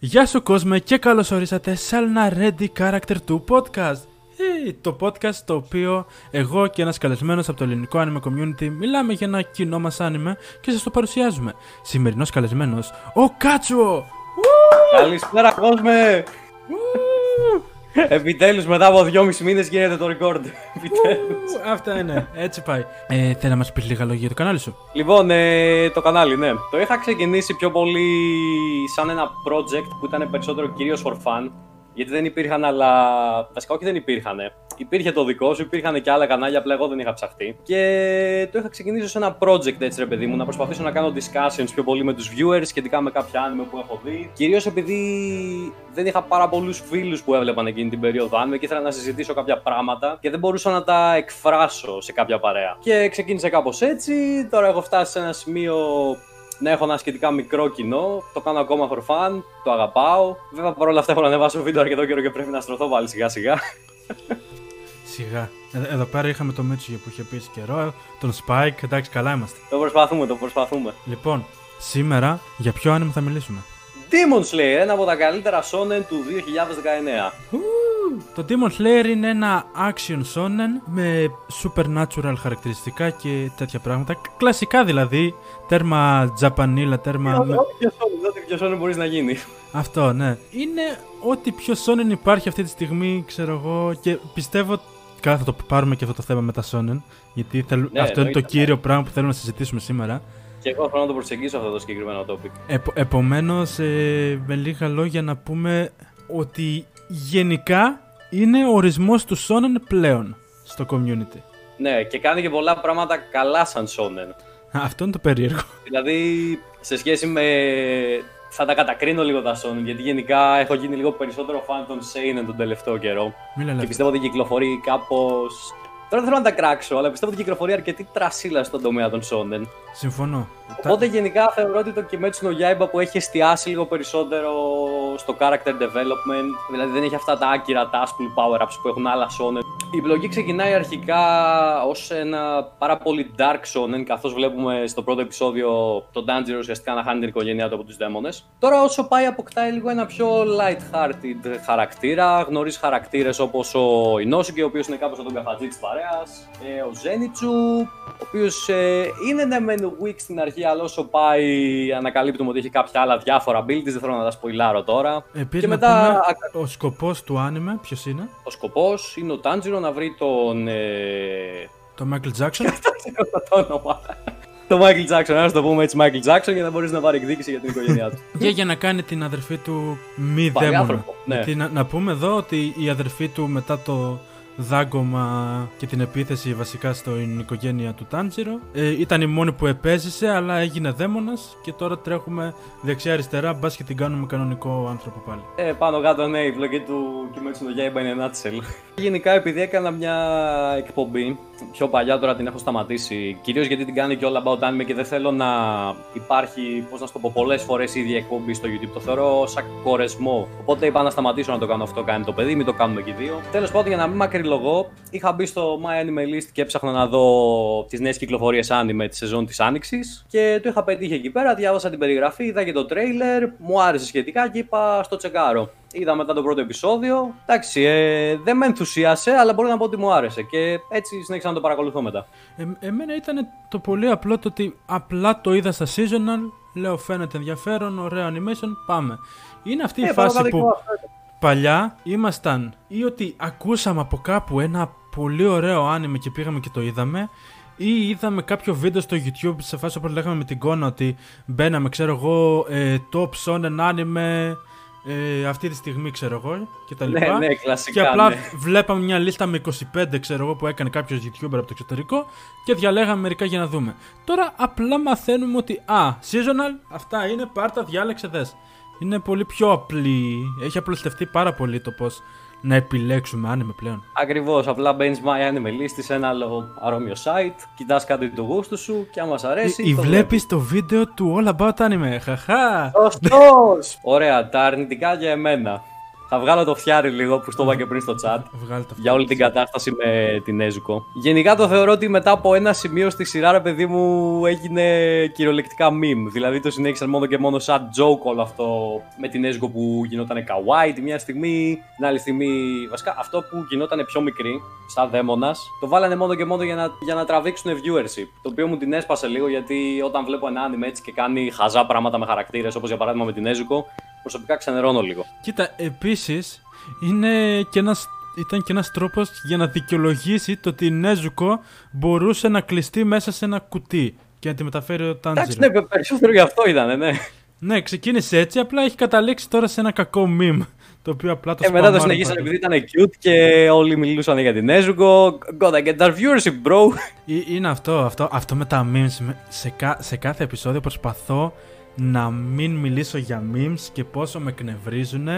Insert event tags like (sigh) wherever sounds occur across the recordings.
Γεια σου κόσμε και καλώς ορίσατε σε ένα Ready Character 2 podcast. Ε, το podcast το οποίο εγώ και ένας καλεσμένος από το ελληνικό anime community μιλάμε για ένα κοινό μας anime και σας το παρουσιάζουμε. Σημερινός καλεσμένος, ο Κάτσουο! Καλησπέρα κόσμε! Επιτέλους μετά από δυόμιση μήνες γίνεται το record. Επιτέλους. Ου, Αυτά είναι, έτσι πάει. Ε, θέλω να μας πεις λίγα λόγια για το κανάλι σου; Λοιπόν, ε, το κανάλι, ναι. Το είχα ξεκινήσει πιο πολύ σαν ένα project που ήταν περισσότερο κυρίως for fun. Γιατί δεν υπήρχαν άλλα. Βασικά, όχι δεν υπήρχαν. Υπήρχε το δικό σου, υπήρχαν και άλλα κανάλια, απλά εγώ δεν είχα ψαχτεί. Και το είχα ξεκινήσει ως ένα project έτσι, ρε παιδί μου, να προσπαθήσω να κάνω discussions πιο πολύ με τους viewers σχετικά με κάποια anime που έχω δει. Κυρίως επειδή δεν είχα πάρα πολλούς φίλους που έβλεπαν εκείνη την περίοδο anime και ήθελα να συζητήσω κάποια πράγματα και δεν μπορούσα να τα εκφράσω σε κάποια παρέα. Και ξεκίνησε κάπως έτσι. Τώρα έχω φτάσει σε ένα σημείο να έχω ένα σχετικά μικρό κοινό. Το κάνω ακόμα for fun, το αγαπάω. Βέβαια παρόλα αυτά έχω να ανεβάσω βίντεο αρκετό καιρό και πρέπει να στρωθώ πάλι σιγά σιγά. Σιγά. Ε, εδώ πέρα είχαμε το Μίτσουγε που είχε πει καιρό, τον Spike, εντάξει καλά είμαστε. το προσπαθούμε, το προσπαθούμε. Λοιπόν, σήμερα για ποιο anime θα μιλήσουμε; Demon Slayer, ένα από τα καλύτερα shonen του 2019. Ου, Το Demon Slayer είναι ένα action shonen με supernatural χαρακτηριστικά και τέτοια πράγματα. Κλασικά δηλαδή, τέρμα τζαπανίλα, τέρμα... με- Ό,τι πιο shonen, ό,τι πιο shonen μπορείς να γίνει. Αυτό, ναι. Είναι ό,τι πιο shonen υπάρχει αυτή τη στιγμή, ξέρω εγώ, και πιστεύω... Καλά θα το πάρουμε και αυτό το θέμα με τα shonen, γιατί θέλ- Ναι, αυτό είναι το εννοείται. κύριο πράγμα που θέλουμε να συζητήσουμε σήμερα. Και εγώ θέλω να το προσεγγίσω αυτό το συγκεκριμένο topic. Επο- επομένως, ε, με λίγα λόγια να πούμε ότι γενικά είναι ο ορισμός του shonen πλέον στο community. Ναι, και κάνει και πολλά πράγματα καλά σαν shonen. Α, Αυτό είναι το περίεργο. Δηλαδή, σε σχέση με. Θα τα κατακρίνω λίγο τα shonen, γιατί γενικά έχω γίνει λίγο περισσότερο fan των seinen τον τελευταίο καιρό. Μίλα Και λεπτά. πιστεύω ότι κυκλοφορεί κάπως. Τώρα δεν θέλω να τα κράξω, αλλά πιστεύω ότι κυκλοφορεί αρκετή τρασίλα στον τομέα των shonen. Συμφωνώ. Τα- Οπότε γενικά θεωρώ ότι το Kimetsu no Yaiba που έχει εστιάσει λίγο περισσότερο στο character development, δηλαδή δεν έχει αυτά τα άκυρα taskful power-ups που έχουν άλλα shonen. Η επιλογή ξεκινάει αρχικά ως ένα πάρα πολύ dark shonen, καθώς βλέπουμε στο πρώτο επεισόδιο τον Tanjiro ουσιαστικά να χάνει την οικογένειά του από τους δαίμονες. Τώρα όσο πάει αποκτάει λίγο ένα πιο light-hearted χαρακτήρα, γνωρίζει χαρακτήρες όπως ο Inosuke, ο οποίος είναι κάπως σαν τον καφατζή της παρέας, ε, ο Zenitsu, ο οποίος ε, είναι ναι μεν weak στην αρχή, αλλά όσο πάει ανακαλύπτουμε ότι έχει κάποια άλλα διάφορα abilities. Δεν θέλω να τα σποιλάρω τώρα. Επίσης και να μετά πούμε, ακα- ο σκοπός του anime ποιος είναι; ο σκοπός είναι ο Tanjiro να βρει τον. Ε... Το Michael Jackson; (laughs) το όνομα. το Michael Jackson, να το πούμε έτσι Michael Jackson για να μπορέσει να πάρει εκδίκηση για την οικογένειά του. (laughs) και για να κάνει την αδερφή του μη Πάλι δαίμονα. άνθρωπο, ναι. Γιατί να, να πούμε εδώ ότι η αδερφή του μετά το δάγκωμα και την επίθεση βασικά στην οικογένεια του Τάντζιρο ε, ήταν η μόνη που επέζησε αλλά έγινε δαίμονας και τώρα τρέχουμε δεξιά-αριστερά μπας και την κάνουμε κανονικό άνθρωπο πάλι. Ε, πάνω κάτω, ναι, η επιλογή του Kimetsu no Yaiba είναι nutshell. Γενικά, επειδή έκανα μια εκπομπή, πιο παλιά τώρα την έχω σταματήσει, κυρίως γιατί την κάνει και όλα about anime και δεν θέλω να υπάρχει, πώς να σου το πω, πολλές φορές η ίδια εκπομπή στο YouTube. Το θεωρώ σαν κορεσμό. Οπότε είπα να σταματήσω να το κάνω αυτό, κάνει το παιδί, μην το κάνουμε και οι δύο. Τέλος πάντων, για να μην μακρυλογώ, είχα μπει στο My Anime List και έψαχνα να δω τις νέες κυκλοφορίες anime της σεζόν της Άνοιξης και το είχα πετύχει εκεί πέρα. Διάβασα την περιγραφή, είδα και το τρέιλερ, μου άρεσε σχετικά και είπα στο τσεκάρο. Είδα μετά το πρώτο επεισόδιο. Εντάξει, ε, δεν με ενθουσίασε, αλλά μπορώ να πω ότι μου άρεσε. Και έτσι συνέχισα να το παρακολουθώ μετά. Ε, εμένα ήταν το πολύ απλό το ότι απλά το είδα στα seasonal, λέω φαίνεται ενδιαφέρον, ωραίο animation, πάμε. Είναι αυτή η Ε, φάση πάνω κάτω που αυτό ήταν. παλιά ήμασταν ή ότι ακούσαμε από κάπου ένα πολύ ωραίο anime και πήγαμε και το είδαμε ή είδαμε κάποιο βίντεο στο YouTube σε φάση όπως λέγαμε με την κόνα ότι μπαίναμε ξέρω εγώ ε, top shonen anime ε, αυτή τη στιγμή ξέρω εγώ και τα Ναι, λοιπά ναι, και κλασικά. απλά ναι. βλέπαμε μια λίστα με 25 ξέρω εγώ που έκανε κάποιος YouTuber από το εξωτερικό και διαλέγαμε μερικά για να δούμε. Τώρα απλά μαθαίνουμε ότι α, seasonal, αυτά είναι, πάρτα, διάλεξε δες. Είναι πολύ πιο απλή, έχει απλουστευτεί πάρα πολύ το πώς να επιλέξουμε άνιμε πλέον. Ακριβώς. Απλά μπαίνει My Anime List σε ένα άλλο αρόμοιο site, κοιτάς κάτι του γούστου σου και άμα σ' αρέσει. Ή το βλέπεις το βίντεο του All About Anime, χαχά. Σωστός! Ωραία, τα αρνητικά για εμένα. Θα βγάλω το φτιάρι λίγο που στο είπα και πριν στο chat. (laughs) Βγάλε το για όλη την κατάσταση με την Έζουκο. Γενικά το θεωρώ ότι μετά από ένα σημείο στη σειρά, ρε παιδί μου, έγινε κυριολεκτικά meme. Δηλαδή το συνέχισαν μόνο και μόνο σαν joke όλο αυτό με την Έζουκο που γινόταν kawaii τη μια στιγμή, την άλλη στιγμή. Βασικά αυτό που γινόταν πιο μικρή, σαν δαίμονας, το βάλανε μόνο και μόνο για να, για να τραβήξουν viewership. Το οποίο μου την έσπασε λίγο γιατί όταν βλέπω ένα anime έτσι και κάνει χαζά πράγματα με χαρακτήρες, όπως για παράδειγμα με την Έζουκο, προσωπικά ξενερώνω λίγο. Κοίτα, επίσης είναι και ένας, ήταν και ένας τρόπος για να δικαιολογήσει το ότι η Νέζουκο μπορούσε να κλειστεί μέσα σε ένα κουτί και να τη μεταφέρει ο Εντάξει, Τάντζιρο. ναι, περισσότερο γι' αυτό ήταν, ναι. Ναι, ξεκίνησε έτσι, απλά έχει καταλήξει τώρα σε ένα κακό meme. Το οποίο απλά το Και Ε, μετά το σπαμάρουν συνεχίσαν παντού. επειδή ήταν cute και όλοι μιλούσαν για την Έζουκο. Gotta get that viewership, bro. Ε, Είναι αυτό, αυτό, αυτό με τα memes. με- Σε, κα- σε κάθε επεισόδιο προσπαθώ να μην μιλήσω για memes και πόσο με εκνευρίζουν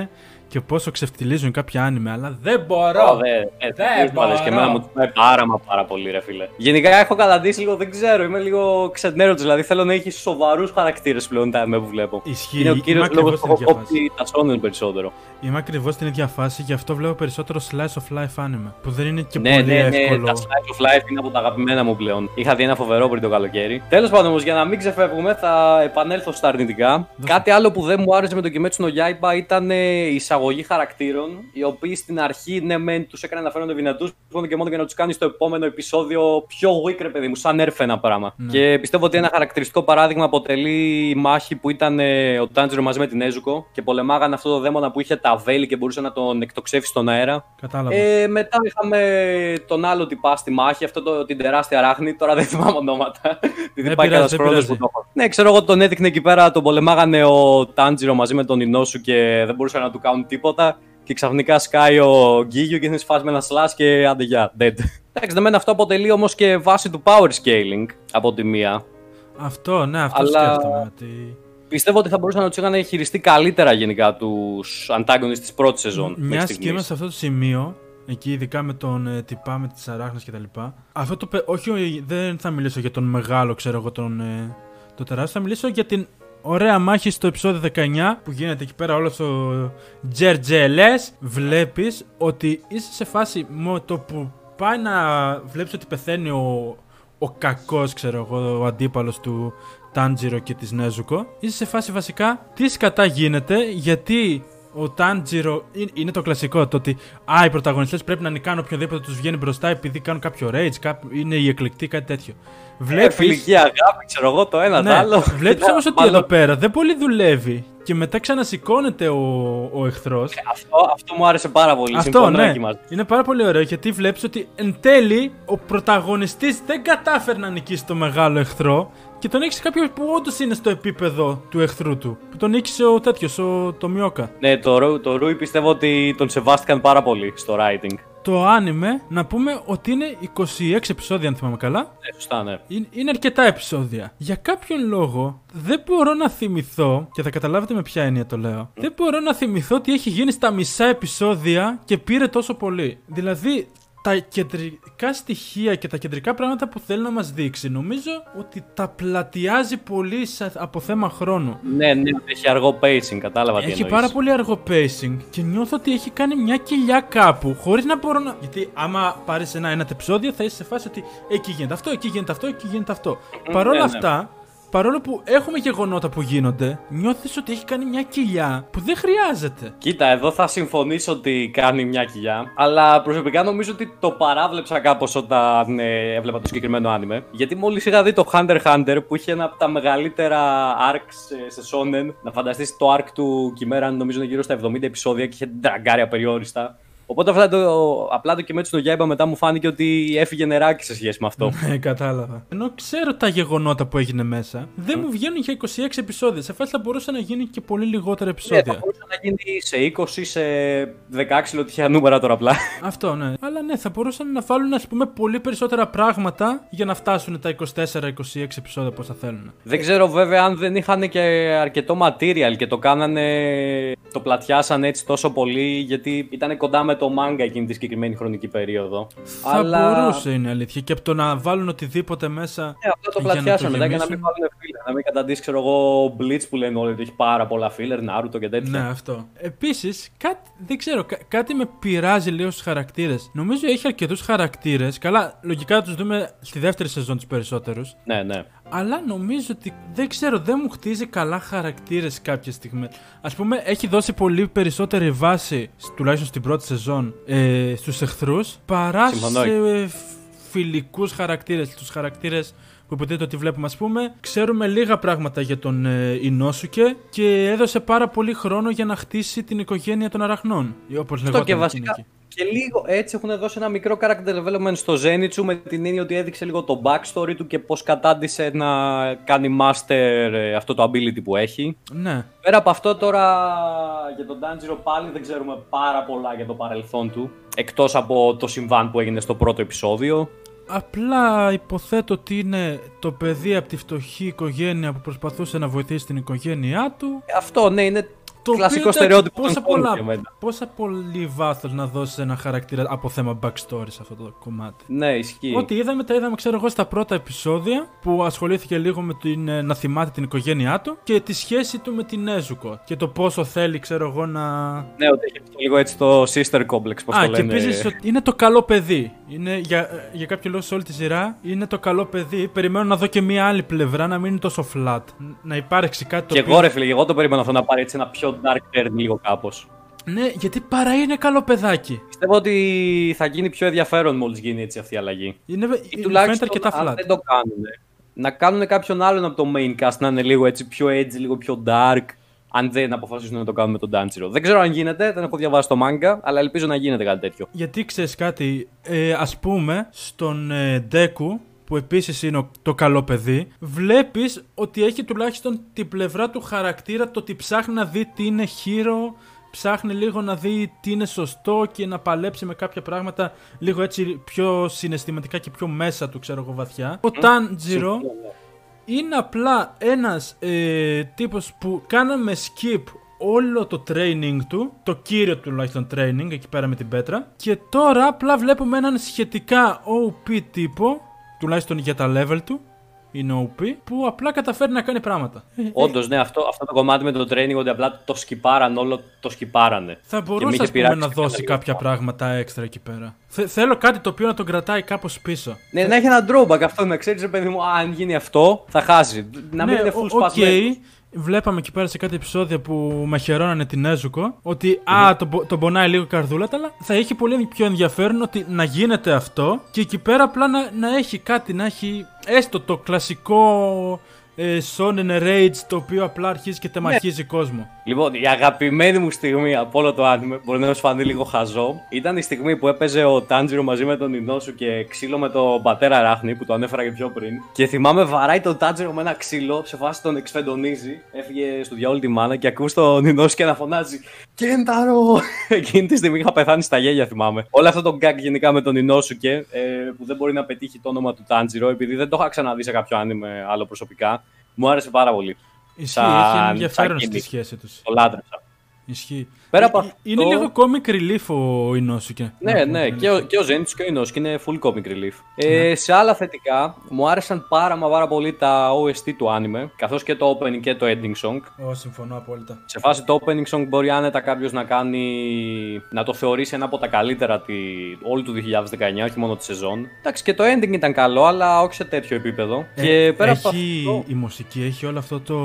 και πόσο ξεφτιλίζουν κάποια άνιμε, αλλά δεν μπορώ. Δε, ε, Δεν δεν μου αρέσει και εμένα μπορώ. μου πάει πάρα μα πάρα πολύ, ρε φίλε. Γενικά έχω καταντήσει λίγο, δεν ξέρω, είμαι λίγο ξενέρωτο. Δηλαδή θέλω να έχει σοβαρούς χαρακτήρες πλέον τα με που βλέπω. Ισχύει. Είναι ο Είμαι κύριος ακριβώς λόγος που στην έχω ίδια φάση. κόψει τα σόνεν περισσότερο. Είμαι ακριβώς στην ίδια φάση, γι' αυτό βλέπω περισσότερο slice of life anime. Που δεν είναι και ναι, πολύ ναι, ναι, εύκολο. τα Slice of Life είναι από τα αγαπημένα μου πλέον. Είχα δει ένα φοβερό πριν το καλοκαίρι. Τέλος πάντων, όμως, για να μην ξεφεύγουμε, θα επανέλθω στα αρνητικά. Κάτι άλλο που δεν μου άρεσε με το Kimetsu no Yaiba ήταν ε, η εισαγωγή χαρακτήρων, οι οποίοι στην αρχή, ναι, μεν τους έκανε να φαίνονται δυνατούς, μόνο και μόνο για να τους κάνει στο επόμενο επεισόδιο πιο weak, ρε παιδί μου, σαν έρφε ένα πράγμα. Ναι. Και πιστεύω ότι ένα χαρακτηριστικό παράδειγμα αποτελεί η μάχη που ήταν ε, ο Τάντζιρο μαζί με την Έζουκο και πολεμάγαν αυτό το δαίμονα που είχε τα βέλη και μπορούσε να τον εκτοξεύσει στον αέρα. Κατάλαβα. Ε, μετά είχαμε τον άλλο τυπά στη μάχη, αυτό το, την τεράστια ράχνη. Τώρα δεν θυμάμαι ονόματα. Επειδή Δεν πάει πειράζει, κανένας δεν χρόνο πειράζει. που το έχω. Ναι, ξέρω εγώ τον έδειχνε εκεί πέρα, τον πολεμάγανε ο Τάντζιρο μαζί με τον Ινόσου και δεν μπορούσαν να του κάνουν τίποτα. Και ξαφνικά σκάει ο Γκίγιο και είναι σφάσει με ένα slash και άντε γεια, dead. Εντάξει, δεν αυτό αποτελεί όμως και βάση του power scaling από τη μία. αυτό, ναι, αυτό αλλά- σκέφτομαι. Ότι... Πιστεύω ότι θα μπορούσαν να τους είχαν χειριστεί καλύτερα γενικά τους antagonists της πρώτης σεζόν. μέχρι Μιας και στιγμής. είμαστε σε αυτό το σημείο, εκεί ειδικά με τον ε, τυπά με τις αράχνες κτλ. Αυτό το. πε- Όχι, ο- δεν θα μιλήσω για τον μεγάλο, ξέρω εγώ, τον. Ε, το τεράστιο. Θα μιλήσω για την ωραία μάχη στο επεισόδιο 19 που γίνεται εκεί πέρα όλος το τζερτζελές. Βλέπεις ότι είσαι σε φάση με το που πάει να βλέπεις ότι πεθαίνει ο, ο κακός, ξέρω εγώ, ο αντίπαλος του Τάντζιρο και της Νέζουκο. Είσαι σε φάση βασικά τι σκατά γίνεται, γιατί ο Τάντζιρο είναι, είναι το κλασικό το ότι α, οι πρωταγωνιστές πρέπει να νικάνε οποιοδήποτε τους βγαίνει μπροστά επειδή κάνουν κάποιο rage, κάποιο, είναι οι εκλεκτοί, κάτι τέτοιο. Ε, Βλέπεις, φιλική αγάπη, ξέρω εγώ το ένα, το ναι, άλλο. βλέπεις (laughs) όμως ότι Μάλλον- εδώ πέρα δεν πολύ δουλεύει και μετά ξανασηκώνεται ο, ο εχθρός Αυτό, αυτό μου άρεσε πάρα πολύ. αυτό Συμφωνώ ναι, εκεί μαζί. είναι πάρα πολύ ωραίο γιατί βλέπεις ότι εν τέλει ο πρωταγωνιστής δεν κατάφερε να νικήσει το μεγάλο εχθρό και τον νίκησε κάποιο που όντως είναι στο επίπεδο του εχθρού του. Που τον νίκησε ο τέτοιος, ο το Μιόκα. Ναι, το, Ρου- το Ρούι πιστεύω ότι τον σεβάστηκαν πάρα πολύ στο writing. Το άνιμε, να πούμε ότι είναι 26 επεισόδια, αν θυμάμαι καλά. Ναι, σωστά, ναι. Είναι, είναι αρκετά επεισόδια. Για κάποιον λόγο δεν μπορώ να θυμηθώ, και θα καταλάβετε με ποια έννοια το λέω, δεν μπορώ να θυμηθώ ότι έχει γίνει στα μισά επεισόδια και πήρε τόσο πολύ. Δηλαδή, τα κεντρικά στοιχεία και τα κεντρικά πράγματα που θέλει να μας δείξει, νομίζω ότι τα πλατιάζει πολύ σε- από θέμα χρόνου. Ναι, ναι, έχει αργό pacing, κατάλαβα τι Έχει εννοείς. πάρα πολύ αργό pacing και νιώθω ότι έχει κάνει μια κοιλιά κάπου χωρίς να μπορώ να. Γιατί άμα πάρεις ένα, ένα επεισόδιο θα είσαι σε φάση ότι εκεί γίνεται αυτό, εκεί γίνεται αυτό, εκεί γίνεται αυτό. Παρ' όλα ναι, ναι. αυτά, παρόλο που έχουμε γεγονότα που γίνονται, νιώθεις ότι έχει κάνει μια κοιλιά που δεν χρειάζεται. Κοίτα, εδώ θα συμφωνήσω ότι κάνει μια κοιλιά. Αλλά προσωπικά νομίζω ότι το παράβλεψα κάπως όταν ε, έβλεπα το συγκεκριμένο άνιμε. Γιατί μόλις είχα δει το Hunter x Hunter που είχε ένα από τα μεγαλύτερα arcs ε, σε Shonen. Να φανταστείς το arc του Κιμέρα, νομίζω είναι γύρω στα 70 επεισόδια και είχε τραγκάρει απεριόριστα. Οπότε αυτά το, απλά το Kimetsu no Yaiba μετά μου φάνηκε ότι έφυγε νεράκι σε σχέση με αυτό. Ναι, κατάλαβα. Ενώ ξέρω τα γεγονότα που έγινε μέσα, δεν μου βγαίνουν για 26 επεισόδια. Σε φάση θα μπορούσε να γίνει και πολύ λιγότερα Ναι, επεισόδια. θα μπορούσε να γίνει σε 20, σε 16, λέω τυχαία νούμερα τώρα απλά. (laughs) Αυτό ναι. Αλλά ναι, θα μπορούσαν να βάλουν ας πούμε πολύ περισσότερα πράγματα για να φτάσουν τα 24-26 επεισόδια που θα θέλουν. Δεν ξέρω βέβαια αν δεν είχαν και αρκετό material και το κάνανε. Το πλατιάσαν έτσι τόσο πολύ γιατί ήταν κοντά με το manga εκείνη τη συγκεκριμένη χρονική περίοδο. Θα μπορούσε είναι αλήθεια. Και από το να βάλουν οτιδήποτε μέσα. Ναι, απλά το για να πλατιάσαν το μετά για να μην γεμίσουν. βάλουν φίλε. Να μην καταντήσει, ξέρω εγώ, Blitz που λένε όλοι ότι έχει πάρα πολλά filler, Naruto και τέτοια. Ναι, αυτό. Επίσης, κάτι, δεν ξέρω, κά- κάτι με πειράζει λίγο στους χαρακτήρες. Νομίζω έχει αρκετούς χαρακτήρες. Καλά, λογικά θα τους δούμε στη δεύτερη σεζόν τους περισσότερους. ναι, ναι. Αλλά νομίζω ότι δεν ξέρω, δεν μου χτίζει καλά χαρακτήρες κάποια στιγμή. Α πούμε, έχει δώσει πολύ περισσότερη βάση, σ- τουλάχιστον στην πρώτη σεζόν, ε, στους εχθρούς παρά Συμφωνώ. σε ε, φιλικούς χαρακτήρες. Τους χαρακτήρες που υποτίθεται ότι βλέπουμε, ας πούμε, ξέρουμε λίγα πράγματα για τον ε, Ινόσουκε και έδωσε πάρα πολύ χρόνο για να χτίσει την οικογένεια των αραχνών. Όπως Αυτό λεγόταν και εκείνη βασικά. Εκεί. Και λίγο έτσι έχουν δώσει ένα μικρό character development στο Zenitsu με την έννοια ότι έδειξε λίγο το backstory του και πώς κατάντησε να κάνει master ε, αυτό το ability που έχει. Ναι. Πέρα από αυτό τώρα για τον Tanjiro πάλι δεν ξέρουμε πάρα πολλά για το παρελθόν του. Εκτός από το συμβάν που έγινε στο πρώτο επεισόδιο. Απλά υποθέτω ότι είναι το παιδί από τη φτωχή οικογένεια που προσπαθούσε να βοηθήσει την οικογένειά του. Ε, Αυτό ναι είναι Το κλασικό οποίο, στερεότυπο πόσα, των comics πολλά, για μένα. πόσα πολύ βάθος να δώσεις ένα χαρακτήρα από θέμα backstory σε αυτό το κομμάτι. Ναι, ισχύει. Ό,τι είδαμε, τα είδαμε, ξέρω εγώ, στα πρώτα επεισόδια που ασχολήθηκε λίγο με την, ε, να θυμάται την οικογένειά του και τη σχέση του με την Έζουκο. Και το πόσο θέλει, ξέρω εγώ, να. Ναι, ότι έχει αυτό λίγο έτσι το sister complex, πώς Α, το και λένε. επίσης είναι το καλό παιδί. Είναι, για, ε, για κάποιο λόγο σε όλη τη σειρά είναι το καλό παιδί. Περιμένω να δω και μία άλλη πλευρά να μην είναι τόσο flat. Να υπάρξει κάτι το Και οποίο- εγώ ρε φίλε, και εγώ το περίμενα αυτό να πάρει έτσι ένα πιο dark turn λίγο κάπως. Ναι, γιατί παρά είναι καλό παιδάκι. Πιστεύω ότι θα γίνει πιο ενδιαφέρον μόλις γίνει έτσι αυτή η αλλαγή. Είναι, Ή φαίνεται τουλάχιστον αρκετά αν flat. δεν το κάνουν. Να κάνουν κάποιον άλλον από το main cast να είναι λίγο έτσι πιο edgy, λίγο πιο dark. Αν δεν αποφασίσουν να το κάνουν με τον Tanjiro. Δεν ξέρω αν γίνεται, δεν έχω διαβάσει το manga, αλλά ελπίζω να γίνεται κάτι τέτοιο. Γιατί ξέρεις κάτι, ε, ας πούμε, στον ε, Deku, που επίσης είναι ο- το καλό παιδί, βλέπεις ότι έχει τουλάχιστον την πλευρά του χαρακτήρα, το ότι ψάχνει να δει τι είναι χείρο, ψάχνει λίγο να δει τι είναι σωστό και να παλέψει με κάποια πράγματα λίγο έτσι πιο συναισθηματικά και πιο μέσα του, ξέρω εγώ, βαθιά. Ο Tanjiro είναι απλά ένας ε, τύπος που κάναμε skip όλο το training του, το κύριο τουλάχιστον training εκεί πέρα με την πέτρα και τώρα απλά βλέπουμε έναν σχετικά OP τύπο, τουλάχιστον για τα level του, είναι OP, που απλά καταφέρει να κάνει πράγματα. Ε, ε, Όντως, ναι, αυτό, αυτό το κομμάτι με το training ότι απλά το σκυπάραν όλο, το σκυπάρανε. θα Και με μπορούσε είχε ας πούμε, πειράξει να και δώσει κανένα κάποια πράγματα έξτρα εκεί πέρα. Θε- θέλω κάτι το οποίο να τον κρατάει κάπως πίσω. Ναι, να έχει ένα drawback αυτό, να ξέρεις, παιδί μου, α, αν γίνει αυτό, θα χάσει. Να μην Ναι, είναι full ο- οκ. σπασμένο. Βλέπαμε εκεί πέρα σε κάτι επεισόδια που μαχαιρώνανε την Έζουκο ότι α, τον, πο- τον πονάει λίγο η καρδούλα, του, αλλά θα έχει πολύ πιο ενδιαφέρον ότι να γίνεται αυτό και εκεί πέρα απλά να, να έχει κάτι, να έχει έστω το κλασικό ε, shonen rage το οποίο απλά αρχίζει και τεμαχίζει κόσμο. Λοιπόν, η αγαπημένη μου στιγμή από όλο το anime, μπορεί να σου φανεί λίγο χαζό, ήταν η στιγμή που έπαιζε ο Τάντζιρο μαζί με τον Ινόσουκε ξύλο με τον πατέρα αράχνη που το ανέφερα και πιο πριν. Και θυμάμαι βαράει τον Τάντζιρο με ένα ξύλο, σε φάση τον εξφεντονίζει, έφυγε στο διάολο τη μάνα και ακούς τον Ινόσουκε να φωνάζει Κένταρο! (laughs) Εκείνη τη στιγμή είχα πεθάνει στα γέλια, θυμάμαι. Όλο αυτό το γκάκ γενικά με τον Ινόσουκε ε, που δεν μπορεί να πετύχει το όνομα του Τάντζιρο, επειδή δεν το είχα ξαναδεί σε κάποιο anime άλλο προσωπικά, μου άρεσε πάρα πολύ. Ισχύει, Σαν- έχει σαν ενδιαφέρον στη gimmick. σχέση τους. Το λάτρεψα. Ισχύει. Πέρα Ε, από ε, αυτό- Είναι λίγο comic relief ο Ινόσουκε. Ναι, να πούμε ναι, την και ο, αλήθεια. και ο Zenitsu και ο Inosuke είναι full comic relief. Ε, σε άλλα θετικά, μου άρεσαν πάρα μα πάρα πολύ τα OST του anime, καθώς και το opening και το ending song. Ω, συμφωνώ απόλυτα. Σε φάση το opening song μπορεί άνετα κάποιος να κάνει. να το θεωρήσει ένα από τα καλύτερα τη, όλου του 2019, όχι μόνο τη σεζόν. Εντάξει, και το ending ήταν καλό, αλλά όχι σε τέτοιο επίπεδο. Ε, και πέρα από έχει, αυτό. Η μουσική έχει όλο αυτό το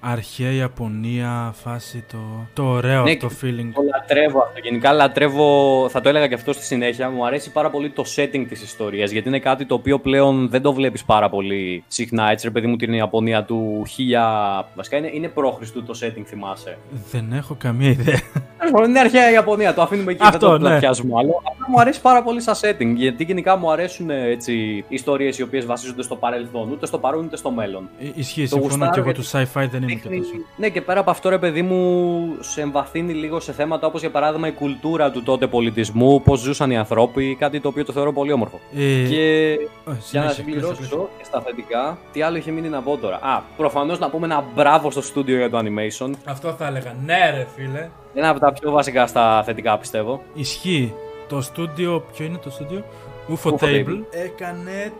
αρχαία Ιαπωνία φάση, το, το ωραίο Ναι, αυτό feeling. Το λατρεύω αυτό. Γενικά λατρεύω, θα το έλεγα και αυτό στη συνέχεια. Μου αρέσει πάρα πολύ το setting της ιστορίας. Γιατί είναι κάτι το οποίο πλέον δεν το βλέπεις πάρα πολύ συχνά. Έτσι, ρε παιδί μου, την Ιαπωνία του 1000. Βασικά είναι, είναι πρόχριστου το setting, θυμάσαι. Δεν έχω καμία ιδέα. Λοιπόν, είναι αρχαία Ιαπωνία, το αφήνουμε εκεί, Αυτό, δεν το ναι. πλατιάζουμε άλλο. Απλά μου αρέσει πάρα πολύ σαν setting. Γιατί γενικά μου αρέσουν ε, έτσι, ιστορίες οι οποίες βασίζονται στο παρελθόν, ούτε στο παρόν ούτε στο μέλλον. Ε, Ισχύει, Το συμφωνώ και εγώ γουστάρω του sci-fi δεν είναι και Δείχνει- τόσο. Ναι, και πέρα από αυτό, ρε παιδί μου, σε εμβαθύνει λίγο σε θέματα όπως για παράδειγμα η κουλτούρα του τότε πολιτισμού, πώς ζούσαν οι ανθρώποι, κάτι το οποίο το θεωρώ πολύ όμορφο. Ε, Και ε, για να συνέχισε, κλείσε, κλείσε. συμπληρώσω και στα θετικά, τι άλλο είχε μείνει να πω τώρα. Α, προφανώς να πούμε ένα μπράβο στο στούντιο για το animation. Αυτό θα έλεγα. Ναι, ρε φίλε. Ένα από τα πιο βασικά στα θετικά, πιστεύω. Ισχύει. Το στούντιο, ποιο είναι το στούντιο; UFO UFO Table. Table. Έκανε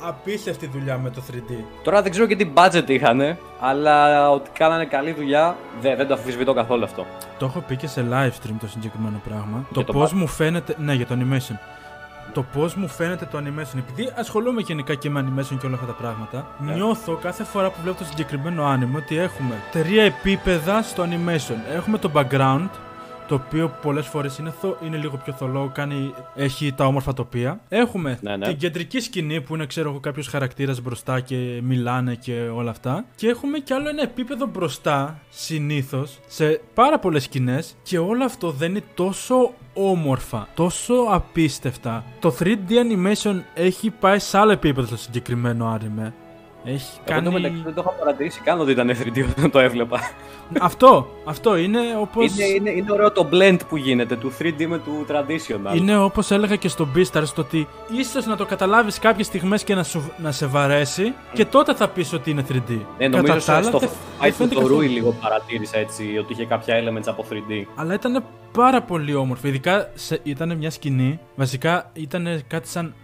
απίστευτη δουλειά με το 3D. Τώρα δεν ξέρω και τι budget είχαν, αλλά ότι κάνανε καλή δουλειά δεν, δεν το αφισβητώ καθόλου αυτό. Το έχω πει και σε live stream το συγκεκριμένο πράγμα. Για το το πώς budget. μου φαίνεται. Ναι, για το animation. Το πώς μου φαίνεται το animation. Επειδή ασχολούμαι γενικά και με animation και όλα αυτά τα πράγματα, Ναι. νιώθω κάθε φορά που βλέπω το συγκεκριμένο anime ότι έχουμε τρία επίπεδα στο animation. Έχουμε το background, το οποίο πολλές φορές είναι, θο- είναι λίγο πιο θολό, κάνει, έχει τα όμορφα τοπία. Έχουμε Ναι, ναι. την κεντρική σκηνή που είναι, ξέρω εγώ, κάποιος χαρακτήρας μπροστά και μιλάνε και όλα αυτά. Και έχουμε κι άλλο ένα επίπεδο μπροστά, συνήθως, σε πάρα πολλές σκηνές. Και όλο αυτό δεν είναι τόσο όμορφα, τόσο απίστευτα. Το 3D animation έχει πάει σε άλλο επίπεδο στο συγκεκριμένο anime. Έχει Εγώ κάνει. το μεταξύ δεν το είχα παρατηρήσει καν ότι ήταν 3D όταν το έβλεπα. αυτό, αυτό είναι όπω. Είναι, είναι, είναι ωραίο το blend που γίνεται του 3D με του traditional. Είναι όπως έλεγα και στο Beastars το ότι ίσως να το καταλάβεις κάποιες στιγμές και να, σου, να σε βαρέσει και τότε θα πεις ότι είναι 3D. Ναι, νομίζω Κατά τα άλλα, στο δεν- fight δεν του φαίνεται το καθόλου. Rui λίγο παρατήρησα έτσι ότι είχε κάποια elements από 3D. Αλλά ήταν πάρα πολύ όμορφο. Ειδικά σε, ήταν μια σκηνή. Βασικά ήταν κάτι σαν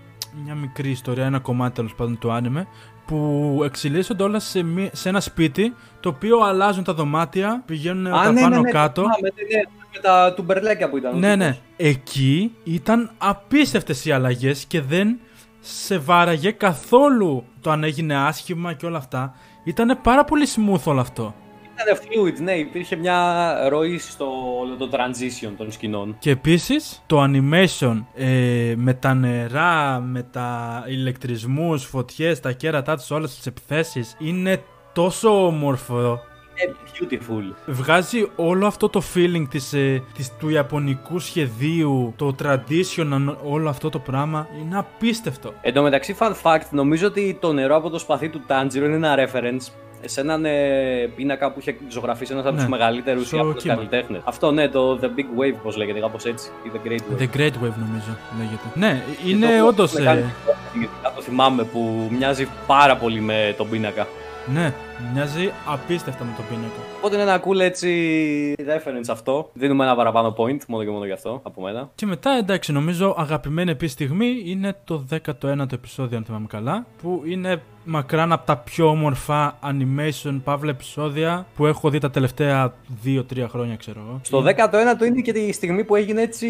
μια μικρή ιστορία, ένα κομμάτι τέλος πάντων του άνιμε. Που εξελίσσονται όλα σε, μη- σε ένα σπίτι το οποίο αλλάζουν τα δωμάτια, πηγαίνουν τα πάνω κάτω. Α, με, ναι, με τα του μπερλέκια που ήταν. Ναι, ναι. Εκεί ήταν απίστευτες οι αλλαγές και δεν σε βάραγε καθόλου το αν έγινε άσχημα και όλα αυτά. Ήταν πάρα πολύ smooth όλο αυτό. Ήταν fluid, ναι, υπήρχε μια ροή στο όλο το transition των σκηνών. Και επίσης το animation ε, με τα νερά, με τα ηλεκτρισμούς, φωτιές, τα κέρατά τους, όλες τις επιθέσεις είναι τόσο όμορφο. Είναι beautiful. Βγάζει όλο αυτό το feeling της, ε, της, του ιαπωνικού σχεδίου, το traditional, όλο αυτό το πράγμα είναι απίστευτο. Εν τω μεταξύ, fun fact, νομίζω ότι το νερό από το σπαθί του Tanjiro είναι ένα reference σε έναν ε, πίνακα που είχε ζωγραφίσει ένας από Ναι, του μεγαλύτερους στο Ιάπωνες κύμα. καλλιτέχνες. Αυτό ναι, το The Big Wave, πώς λέγεται, κάπως έτσι. Ή The Great Wave. The Great Wave νομίζω λέγεται. Ναι, Και είναι το- όντως. το κάνει- Το θυμάμαι που μοιάζει πάρα πολύ με τον πίνακα. Ναι, μοιάζει απίστευτα με τον πίνακα. Οπότε είναι ένα cool έτσι reference αυτό. Δίνουμε ένα παραπάνω point, μόνο και μόνο γι' αυτό από μένα. Και μετά εντάξει, νομίζω αγαπημένη επίση στιγμή είναι το 19ο επεισόδιο, αν θυμάμαι καλά. Που είναι μακράν από τα πιο όμορφα animation παύλα επεισόδια που έχω δει τα τελευταία 2-3 χρόνια, ξέρω εγώ. Στο 19ο είναι και τη στιγμή που έγινε έτσι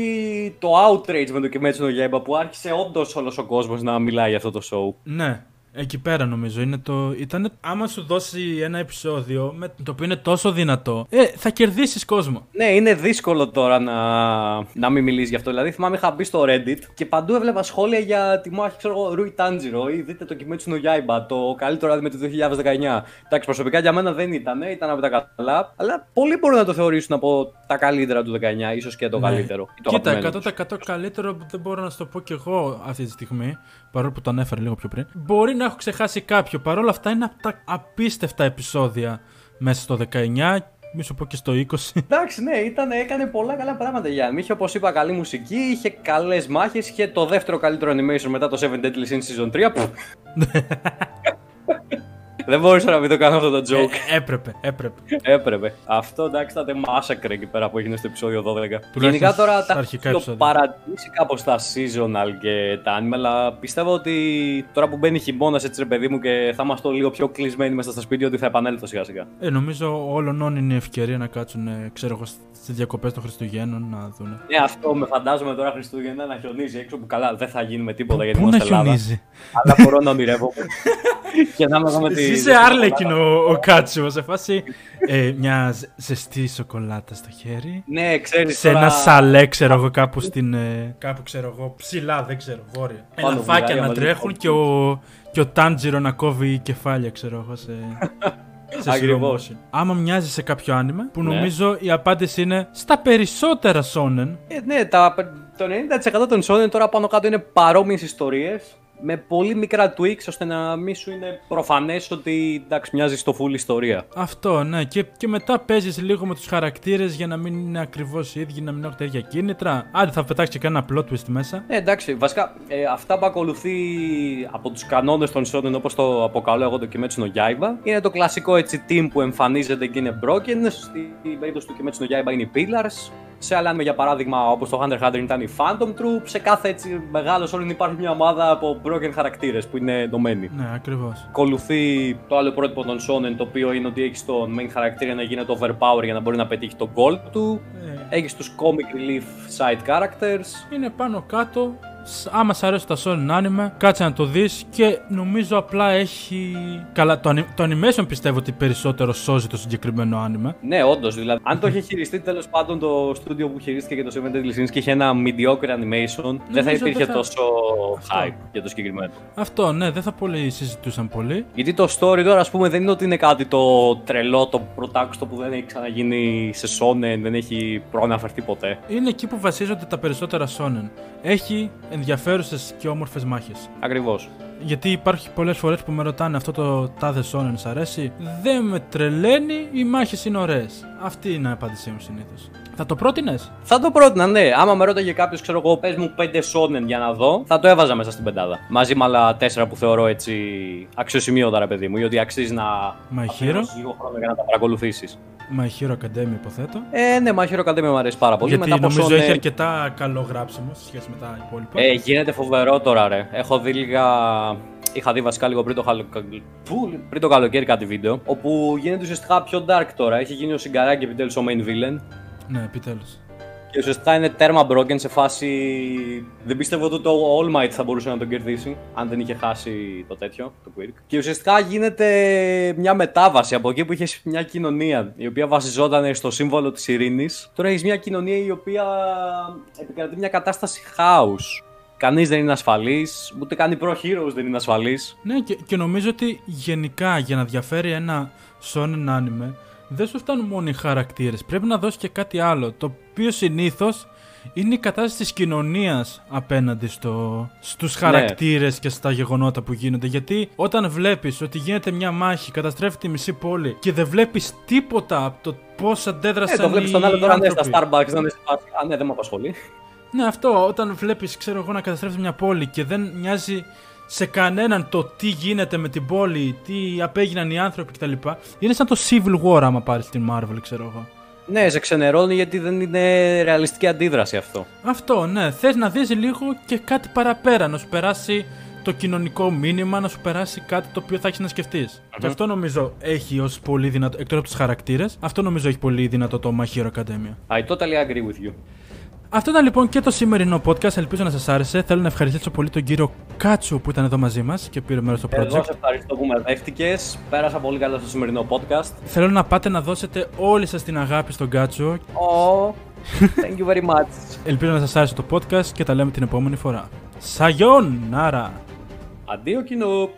το outrage με το Kimetsu no Yaiba που άρχισε όντως όλος ο κόσμος να μιλάει για αυτό το show. Ναι, εκεί πέρα νομίζω είναι το. Ήτανε, άμα σου δώσει ένα επεισόδιο με το οποίο είναι τόσο δυνατό, ε, θα κερδίσεις κόσμο. Ναι, είναι δύσκολο τώρα να, να μην μιλήσεις γι' αυτό. Δηλαδή, θυμάμαι είχα μπει στο Reddit και παντού έβλεπα σχόλια για τη μάχη, ξέρω εγώ, Rui Tanjiro ή δείτε το Kimetsu no Yaiba, το καλύτερο άδειο του 2019. Εντάξει, προσωπικά για μένα δεν ήταν, ήταν από τα καλά, αλλά πολλοί μπορούν να το θεωρήσουν από τα καλύτερα του 19, ίσως και το Ναι. καλύτερο. ή το Κοίτα, αγαπημένο 100% καλύτερο δεν μπορώ να σου το πω κι εγώ αυτή τη στιγμή, παρόλο που το ανέφερε λίγο πιο πριν. Μπορεί να έχω ξεχάσει κάποιο, παρόλα αυτά είναι από τα απίστευτα επεισόδια μέσα στο 19, μη σου πω και στο 20. (laughs) Εντάξει, ναι, ήταν, έκανε πολλά καλά πράγματα Γιάννη. Είχε, όπως είπα, καλή μουσική, είχε καλές μάχες, είχε το δεύτερο καλύτερο animation μετά το Seven Deadly Sins Season 3. (laughs) Πφ. Δεν μπορούσα να μην το κάνω αυτό το joke. Ε, έπρεπε, έπρεπε. Έπρεπε. Αυτό εντάξει ήταν massacre εκεί πέρα που έγινε στο επεισόδιο 12. Τουλάχιστον Γενικά τώρα στα τα αρχικά έχω επεισόδια. παρατήσει κάπως τα seasonal και τα anime, αλλά πιστεύω ότι τώρα που μπαίνει χειμώνας έτσι ρε παιδί μου και θα είμαστε λίγο πιο κλεισμένοι μέσα στα σπίτια ότι θα επανέλθω σιγά σιγά. Ε, νομίζω όλων όν είναι η ευκαιρία να κάτσουν, ε, ξέρω εγώ, στις διακοπές των Χριστουγέννων να δουν. Ναι, αυτό με φαντάζομαι τώρα Χριστούγεννα να χιονίζει έξω που καλά δεν θα γίνει με τίποτα γιατί Πού να είμαστε Ελλάδα. χιονίζει; Αλλά μπορώ να ονειρεύομαι. (laughs) και να είμαι εδώ με τη. Εσύ είσαι άρλεκιν ο, ο Κάτσου, σε φάση ε, μια ζ- ζεστή σοκολάτα στο χέρι. Ναι, ξέρεις. Σε ένα σαλέ, ξέρω εγώ, κάπου στην. ε, κάπου ξέρω εγώ, ψηλά, δεν ξέρω, βόρεια. Πάνω Ελαφάκια βουλγαρία να μαζί τρέχουν με και ο, και ο Τάντζιρο να κόβει κεφάλια, ξέρω εγώ, σε. (laughs) σε Ακριβώς. slow motion. Άμα μοιάζει σε κάποιο άνιμε, που Ναι. νομίζω η απάντηση είναι στα περισσότερα σόνεν. Ε, ναι, τα, το 90% των shonen τώρα πάνω κάτω είναι παρόμοιες ιστορίες. Με πολύ μικρά tweaks ώστε να μην σου είναι προφανές ότι εντάξει, μοιάζεις στο full ιστορία. Αυτό, ναι. Και, και μετά παίζεις λίγο με τους χαρακτήρες για να μην είναι ακριβώς οι ίδιοι, να μην έχουν τα ίδια κίνητρα. Άντε, θα πετάξεις και κανένα plot twist μέσα. Ναι, εντάξει, βασικά ε, αυτά που ακολουθεί από τους κανόνες των shonen όπως το αποκαλώ εγώ το Kimetsu no Yaiba είναι το κλασικό έτσι team που εμφανίζεται και είναι broken. Στην περίπτωση του Kimetsu no Yaiba είναι οι Pillars. Σε άλλα anime, για παράδειγμα, όπως το Hunter x Hunter ήταν η Phantom Troop, σε κάθε έτσι μεγάλος shonen υπάρχει μια ομάδα από broken χαρακτήρες που είναι ενωμένοι. Ναι, ακριβώς. Ακολουθεί το άλλο πρότυπο των shonen, το οποίο είναι ότι έχεις τον main χαρακτήρα να γίνεται overpower για να μπορεί να πετύχει τον goal του. Ε, Έχεις τους comic relief side characters. είναι πάνω κάτω. Σ- Άμα σ' αρέσει τα shonen anime, κάτσε να το δεις και νομίζω απλά έχει... Καλά, το, ani- το animation πιστεύω ότι περισσότερο σώζει το συγκεκριμένο anime. Ναι, όντως. Δηλαδή, αν το είχε χειριστεί τέλος πάντων το στούντιο που χειρίστηκε και το Seven Deadly Sins και είχε ένα mediocre animation, δεν θα Νομίζω υπήρχε δεν θα- τόσο Αυτό. hype για το συγκεκριμένο. Αυτό, ναι, δεν θα πολύ συζητούσαν πολύ. Γιατί το story τώρα, ας πούμε, δεν είναι ότι είναι κάτι το τρελό, το πρωτάκουστο που δεν έχει ξαναγίνει σε shonen, δεν έχει προαναφερθεί ποτέ. Είναι εκεί που βασίζονται τα περισσότερα shonen. Έχει ενδιαφέρουσες και όμορφες μάχες. Ακριβώς. Γιατί υπάρχει πολλές φορές που με ρωτάνε αυτό το τάδε shonen σ' αρέσει. Δεν με τρελαίνει, οι μάχες είναι ωραίες. Αυτή είναι η απάντησή μου συνήθως. Θα το πρότεινες; Θα το πρότεινα, ναι. Άμα με ρώταγε κάποιος, ξέρω εγώ, πες μου πέντε shonen για να δω, θα το έβαζα μέσα στην πεντάδα. Μαζί με άλλα τέσσερα που θεωρώ έτσι αξιοσημείωτα, ρε παιδί μου, ή ότι αξίζει να. My Hero. αφιερώσεις λίγο χρόνο για να τα παρακολουθήσεις. My Hero Academia υποθέτω. Ε, ναι, My Hero Academia μου αρέσει πάρα πολύ. Γιατί Μετά από νομίζω έχει shonen- αρκετά καλό γράψιμο σε σχέση με τα υπόλοιπα. Ε, γίνεται φοβερό τώρα, ρε. Έχω δει λίγα. Είχα δει βασικά λίγο πριν το, χαλο... Πού; πριν το καλοκαίρι κάτι βίντεο. Όπου γίνεται ουσιαστικά πιο dark τώρα. Έχει γίνει ο Σιγκαράκι επιτέλους ο main villain. Ναι, επιτέλους. Και ουσιαστικά είναι τέρμα broken σε φάση. Δεν πίστευω ότι το All Might θα μπορούσε να τον κερδίσει. Αν δεν είχε χάσει το τέτοιο, το Quirk. Και ουσιαστικά γίνεται μια μετάβαση από εκεί που είχες μια κοινωνία η οποία βασιζόταν στο σύμβολο της ειρήνης. Τώρα έχεις μια κοινωνία η οποία επικρατεί μια κατάσταση χάους. Κανείς δεν είναι ασφαλής, ούτε καν οι pro heroes δεν είναι ασφαλείς. Ναι, και, και νομίζω ότι γενικά για να διαφέρει ένα shonen anime, δεν σου φτάνουν μόνο οι χαρακτήρες. Πρέπει να δώσεις και κάτι άλλο, το οποίο συνήθως είναι η κατάσταση της κοινωνίας απέναντι στο, στους χαρακτήρες και στα γεγονότα που γίνονται. Γιατί όταν βλέπεις ότι γίνεται μια μάχη, καταστρέφει τη μισή πόλη και δεν βλέπεις τίποτα από το πώς Ε, αντέδρασαν το βλέπεις οι τον άλλο τώρα ναι, στα άνθρωποι. Starbucks να είναι σε φάση. Α, ναι, δεν με απασχολεί. Ναι, αυτό όταν βλέπεις, ξέρω εγώ, να καταστρέφεις μια πόλη και δεν μοιάζει σε κανέναν το τι γίνεται με την πόλη, τι απέγιναν οι άνθρωποι κτλ. Είναι σαν το Civil War, άμα πάρεις την Marvel, ξέρω εγώ. Ναι, σε ξενερώνει γιατί δεν είναι ρεαλιστική αντίδραση αυτό. Αυτό, ναι. Θες να δεις λίγο και κάτι παραπέρα, να σου περάσει το κοινωνικό μήνυμα, να σου περάσει κάτι το οποίο θα έχεις να σκεφτει Και αυτό νομίζω έχει ως πολύ δυνατό, εκτός από τους χαρακτήρες, αυτό νομίζω έχει πολύ δυνατό το My Hero Academia. I totally agree with you. Αυτό ήταν λοιπόν και το σημερινό podcast. Ελπίζω να σας άρεσε. Θέλω να ευχαριστήσω πολύ τον κύριο Κάτσου που ήταν εδώ μαζί μας και πήρε μέρος στο Εγώ project. σε ευχαριστώ που με δέχτηκες. Πέρασα πολύ καλά στο σημερινό podcast. Θέλω να πάτε να δώσετε όλη σας την αγάπη στον Κάτσου. Oh, thank you very much. Ελπίζω να σας άρεσε το podcast και τα λέμε την επόμενη φορά. Σαγιόν! Άρα! Αντίο κοινό.